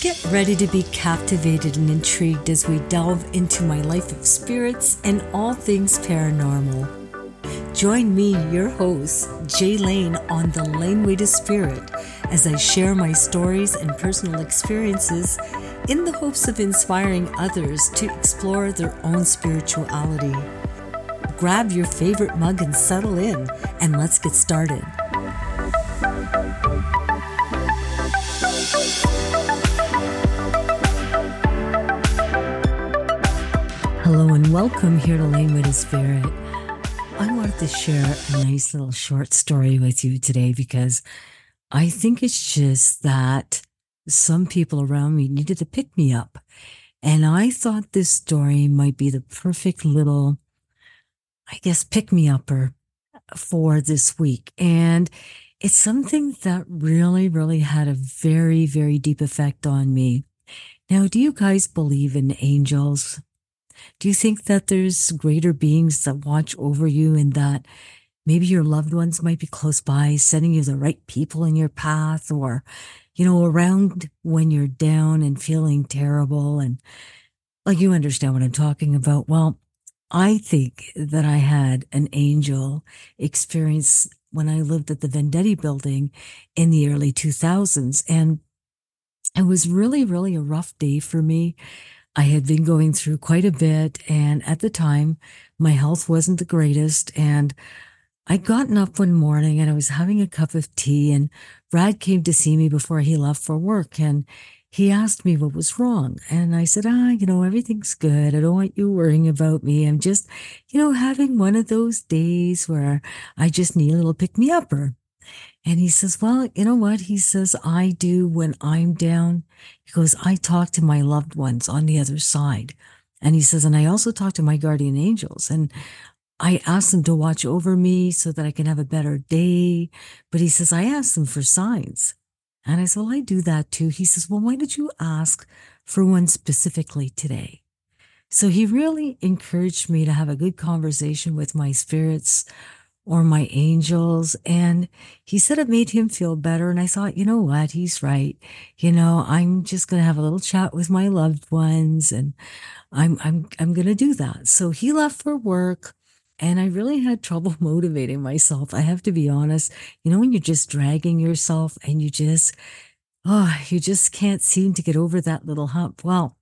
Get ready to be captivated and intrigued as we delve into my life of spirits and all things paranormal. Join me, your host, Jay Lane, on the Laneway to Spirit as I share my stories and personal experiences in the hopes of inspiring others to explore their own spirituality. Grab your favorite mug and settle in, and let's get started. Welcome here to Laneway to Spirit. I wanted to share a nice little short story with you today because I think it's just that some people around me needed to pick me up. And I thought this story might be the perfect little, I guess, pick me upper for this week. And it's something that really, really had a very, very deep effect on me. Now, do you guys believe in angels? Do you think that there's greater beings that watch over you and that maybe your loved ones might be close by, sending you the right people in your path or, you know, around when you're down and feeling terrible? And like you understand what I'm talking about. Well, I think that I had an angel experience when I lived at the Vendetti building in the early 2000s. And it was really, really a rough day for me. I had been going through quite a bit. And at the time, my health wasn't the greatest. And I'd gotten up one morning and I was having a cup of tea, and Brad came to see me before he left for work. And he asked me what was wrong. And I said, ah, you know, everything's good. I don't want you worrying about me. I'm just, you know, having one of those days where I just need a little pick me upper. And he says, Well, you know what? He says, I do when I'm down. He goes, I talk to my loved ones on the other side. And he says, And I also talk to my guardian angels. And I ask them to watch over me so that I can have a better day. But he says, I ask them for signs. And I said, Well, I do that too. He says, Well, why did you ask for one specifically today? So he really encouraged me to have a good conversation with my spirits or my angels. And he said it made him feel better. And I thought, you know what? He's right. You know, I'm just going to have a little chat with my loved ones and I'm, I'm, I'm going to do that. So he left for work and I really had trouble motivating myself. I have to be honest. You know, when you're just dragging yourself and you just, oh, you just can't seem to get over that little hump. Well,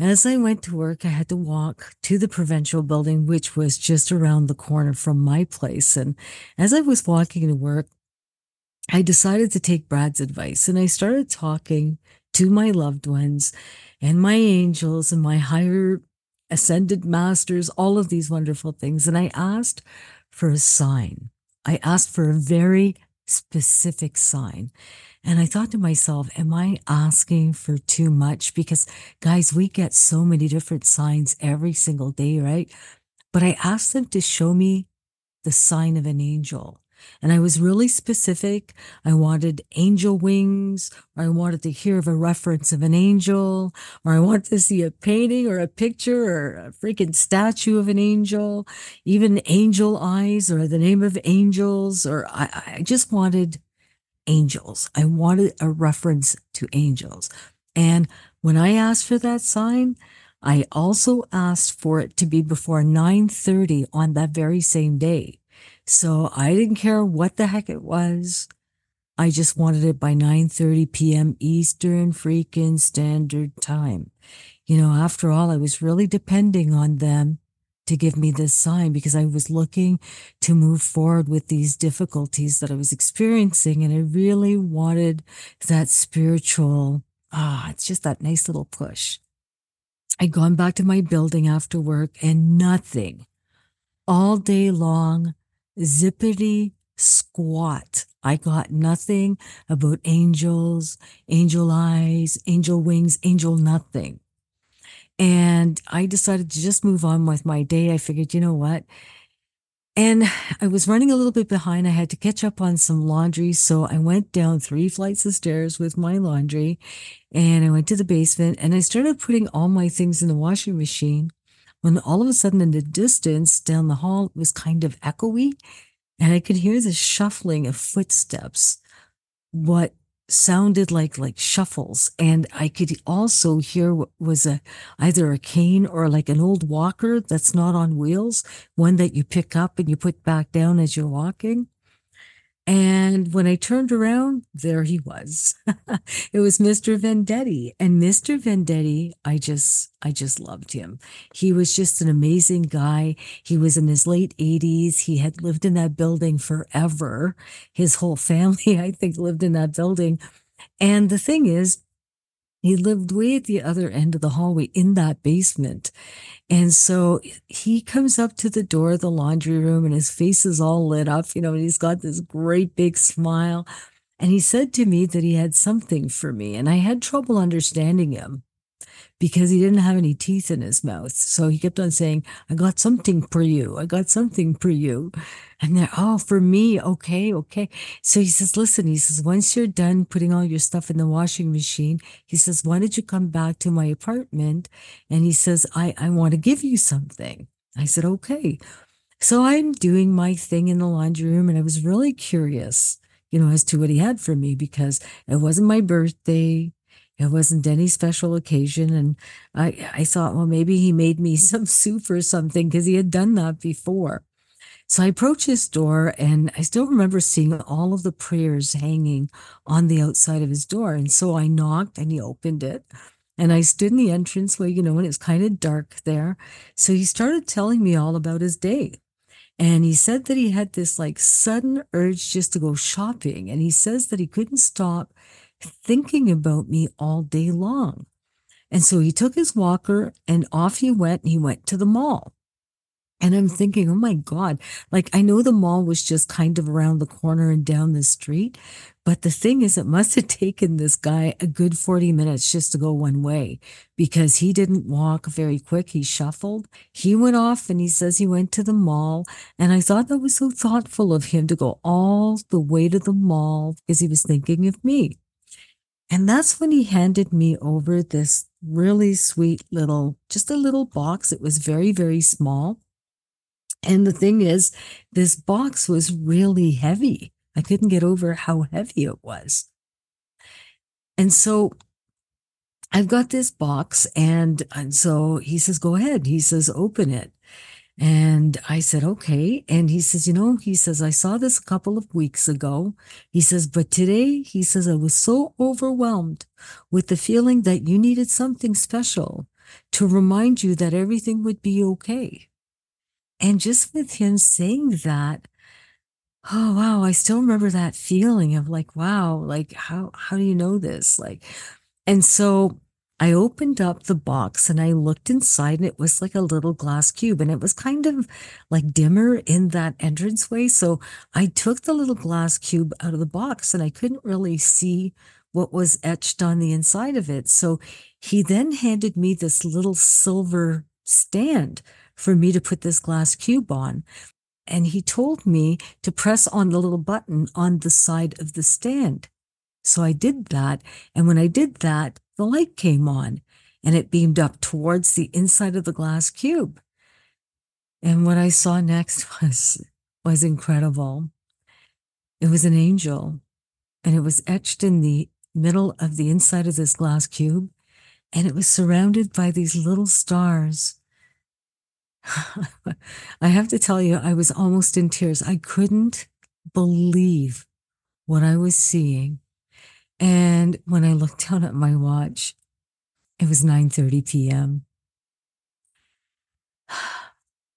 as I went to work, I had to walk to the provincial building, which was just around the corner from my place. And as I was walking to work, I decided to take Brad's advice and I started talking to my loved ones and my angels and my higher ascended masters, all of these wonderful things. And I asked for a sign. I asked for a very specific sign. And I thought to myself, am I asking for too much? Because, guys, we get so many different signs every single day, right? But I asked them to show me the sign of an angel. And I was really specific. I wanted angel wings, or I wanted to hear of a reference of an angel, or I wanted to see a painting or a picture or a freaking statue of an angel, even angel eyes or the name of angels, or I, I just wanted angels. I wanted a reference to angels. And when I asked for that sign, I also asked for it to be before 9:30 on that very same day. So I didn't care what the heck it was. I just wanted it by 9:30 p.m. Eastern freaking Standard Time. You know, after all, I was really depending on them to give me this sign because I was looking to move forward with these difficulties that I was experiencing. And I really wanted that spiritual, ah, it's just that nice little push. I'd gone back to my building after work and nothing all day long, zippity squat. I got nothing about angels, angel eyes, angel wings, angel nothing. And I decided to just move on with my day. I figured, you know what? And I was running a little bit behind. I had to catch up on some laundry. So I went down three flights of stairs with my laundry and I went to the basement and I started putting all my things in the washing machine. When all of a sudden, in the distance down the hall, it was kind of echoey and I could hear the shuffling of footsteps. What sounded like like shuffles and i could also hear what was a either a cane or like an old walker that's not on wheels one that you pick up and you put back down as you're walking and when I turned around, there he was. it was Mr. Vendetti. And Mr. Vendetti, I just, I just loved him. He was just an amazing guy. He was in his late 80s. He had lived in that building forever. His whole family, I think, lived in that building. And the thing is, he lived way at the other end of the hallway in that basement. And so he comes up to the door of the laundry room and his face is all lit up, you know, and he's got this great big smile. And he said to me that he had something for me. And I had trouble understanding him because he didn't have any teeth in his mouth. So he kept on saying, I got something for you. I got something for you. And they're, oh, for me. Okay. Okay. So he says, listen, he says, once you're done putting all your stuff in the washing machine, he says, why don't you come back to my apartment? And he says, I, I want to give you something. I said, okay. So I'm doing my thing in the laundry room and I was really curious, you know, as to what he had for me because it wasn't my birthday. It wasn't any special occasion. And I, I thought, well, maybe he made me some soup or something because he had done that before. So I approached his door and I still remember seeing all of the prayers hanging on the outside of his door. And so I knocked and he opened it. And I stood in the entrance entranceway, you know, and it was kind of dark there. So he started telling me all about his day. And he said that he had this like sudden urge just to go shopping. And he says that he couldn't stop thinking about me all day long. And so he took his walker and off he went and he went to the mall. And I'm thinking, oh my God, like I know the mall was just kind of around the corner and down the street. But the thing is, it must have taken this guy a good 40 minutes just to go one way because he didn't walk very quick. He shuffled. He went off and he says he went to the mall. And I thought that was so thoughtful of him to go all the way to the mall because he was thinking of me. And that's when he handed me over this really sweet little, just a little box. It was very, very small. And the thing is, this box was really heavy. I couldn't get over how heavy it was. And so I've got this box, and, and so he says, Go ahead. He says, Open it. And I said, okay. And he says, you know, he says, I saw this a couple of weeks ago. He says, but today, he says, I was so overwhelmed with the feeling that you needed something special to remind you that everything would be okay. And just with him saying that, oh wow, I still remember that feeling of like, wow, like how how do you know this? Like, and so I opened up the box and I looked inside and it was like a little glass cube and it was kind of like dimmer in that entranceway. So I took the little glass cube out of the box and I couldn't really see what was etched on the inside of it. So he then handed me this little silver stand for me to put this glass cube on. And he told me to press on the little button on the side of the stand. So I did that. And when I did that, the light came on and it beamed up towards the inside of the glass cube. And what I saw next was, was incredible. It was an angel and it was etched in the middle of the inside of this glass cube. And it was surrounded by these little stars I have to tell you, I was almost in tears. I couldn't believe what I was seeing. And when I looked down at my watch, it was 9:30 p.m.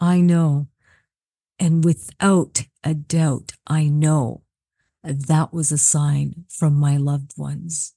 I know. And without a doubt, I know that was a sign from my loved ones.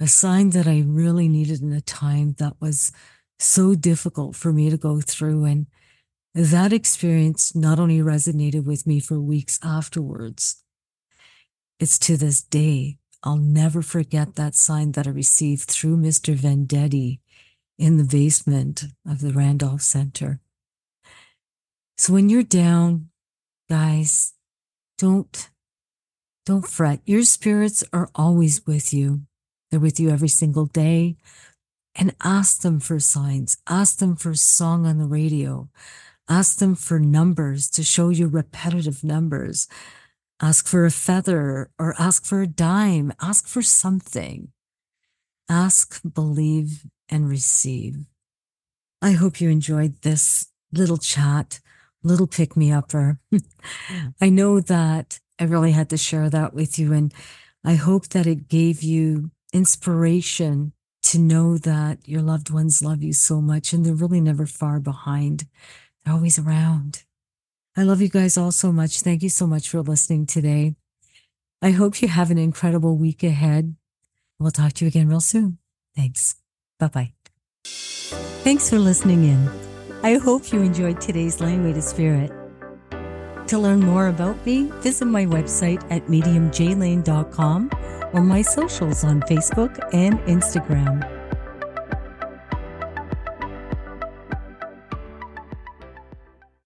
A sign that I really needed in a time that was so difficult for me to go through. And that experience not only resonated with me for weeks afterwards, it's to this day, I'll never forget that sign that I received through Mr. Vendetti in the basement of the Randolph Center. So when you're down, guys, don't don't fret. Your spirits are always with you. They're with you every single day and ask them for signs, ask them for song on the radio, ask them for numbers to show you repetitive numbers. Ask for a feather or ask for a dime, ask for something. Ask, believe, and receive. I hope you enjoyed this little chat, little pick me upper. I know that I really had to share that with you, and I hope that it gave you inspiration to know that your loved ones love you so much and they're really never far behind. They're always around. I love you guys all so much. Thank you so much for listening today. I hope you have an incredible week ahead. We'll talk to you again real soon. Thanks. Bye bye. Thanks for listening in. I hope you enjoyed today's Laneway to Spirit. To learn more about me, visit my website at mediumjlane.com or my socials on Facebook and Instagram.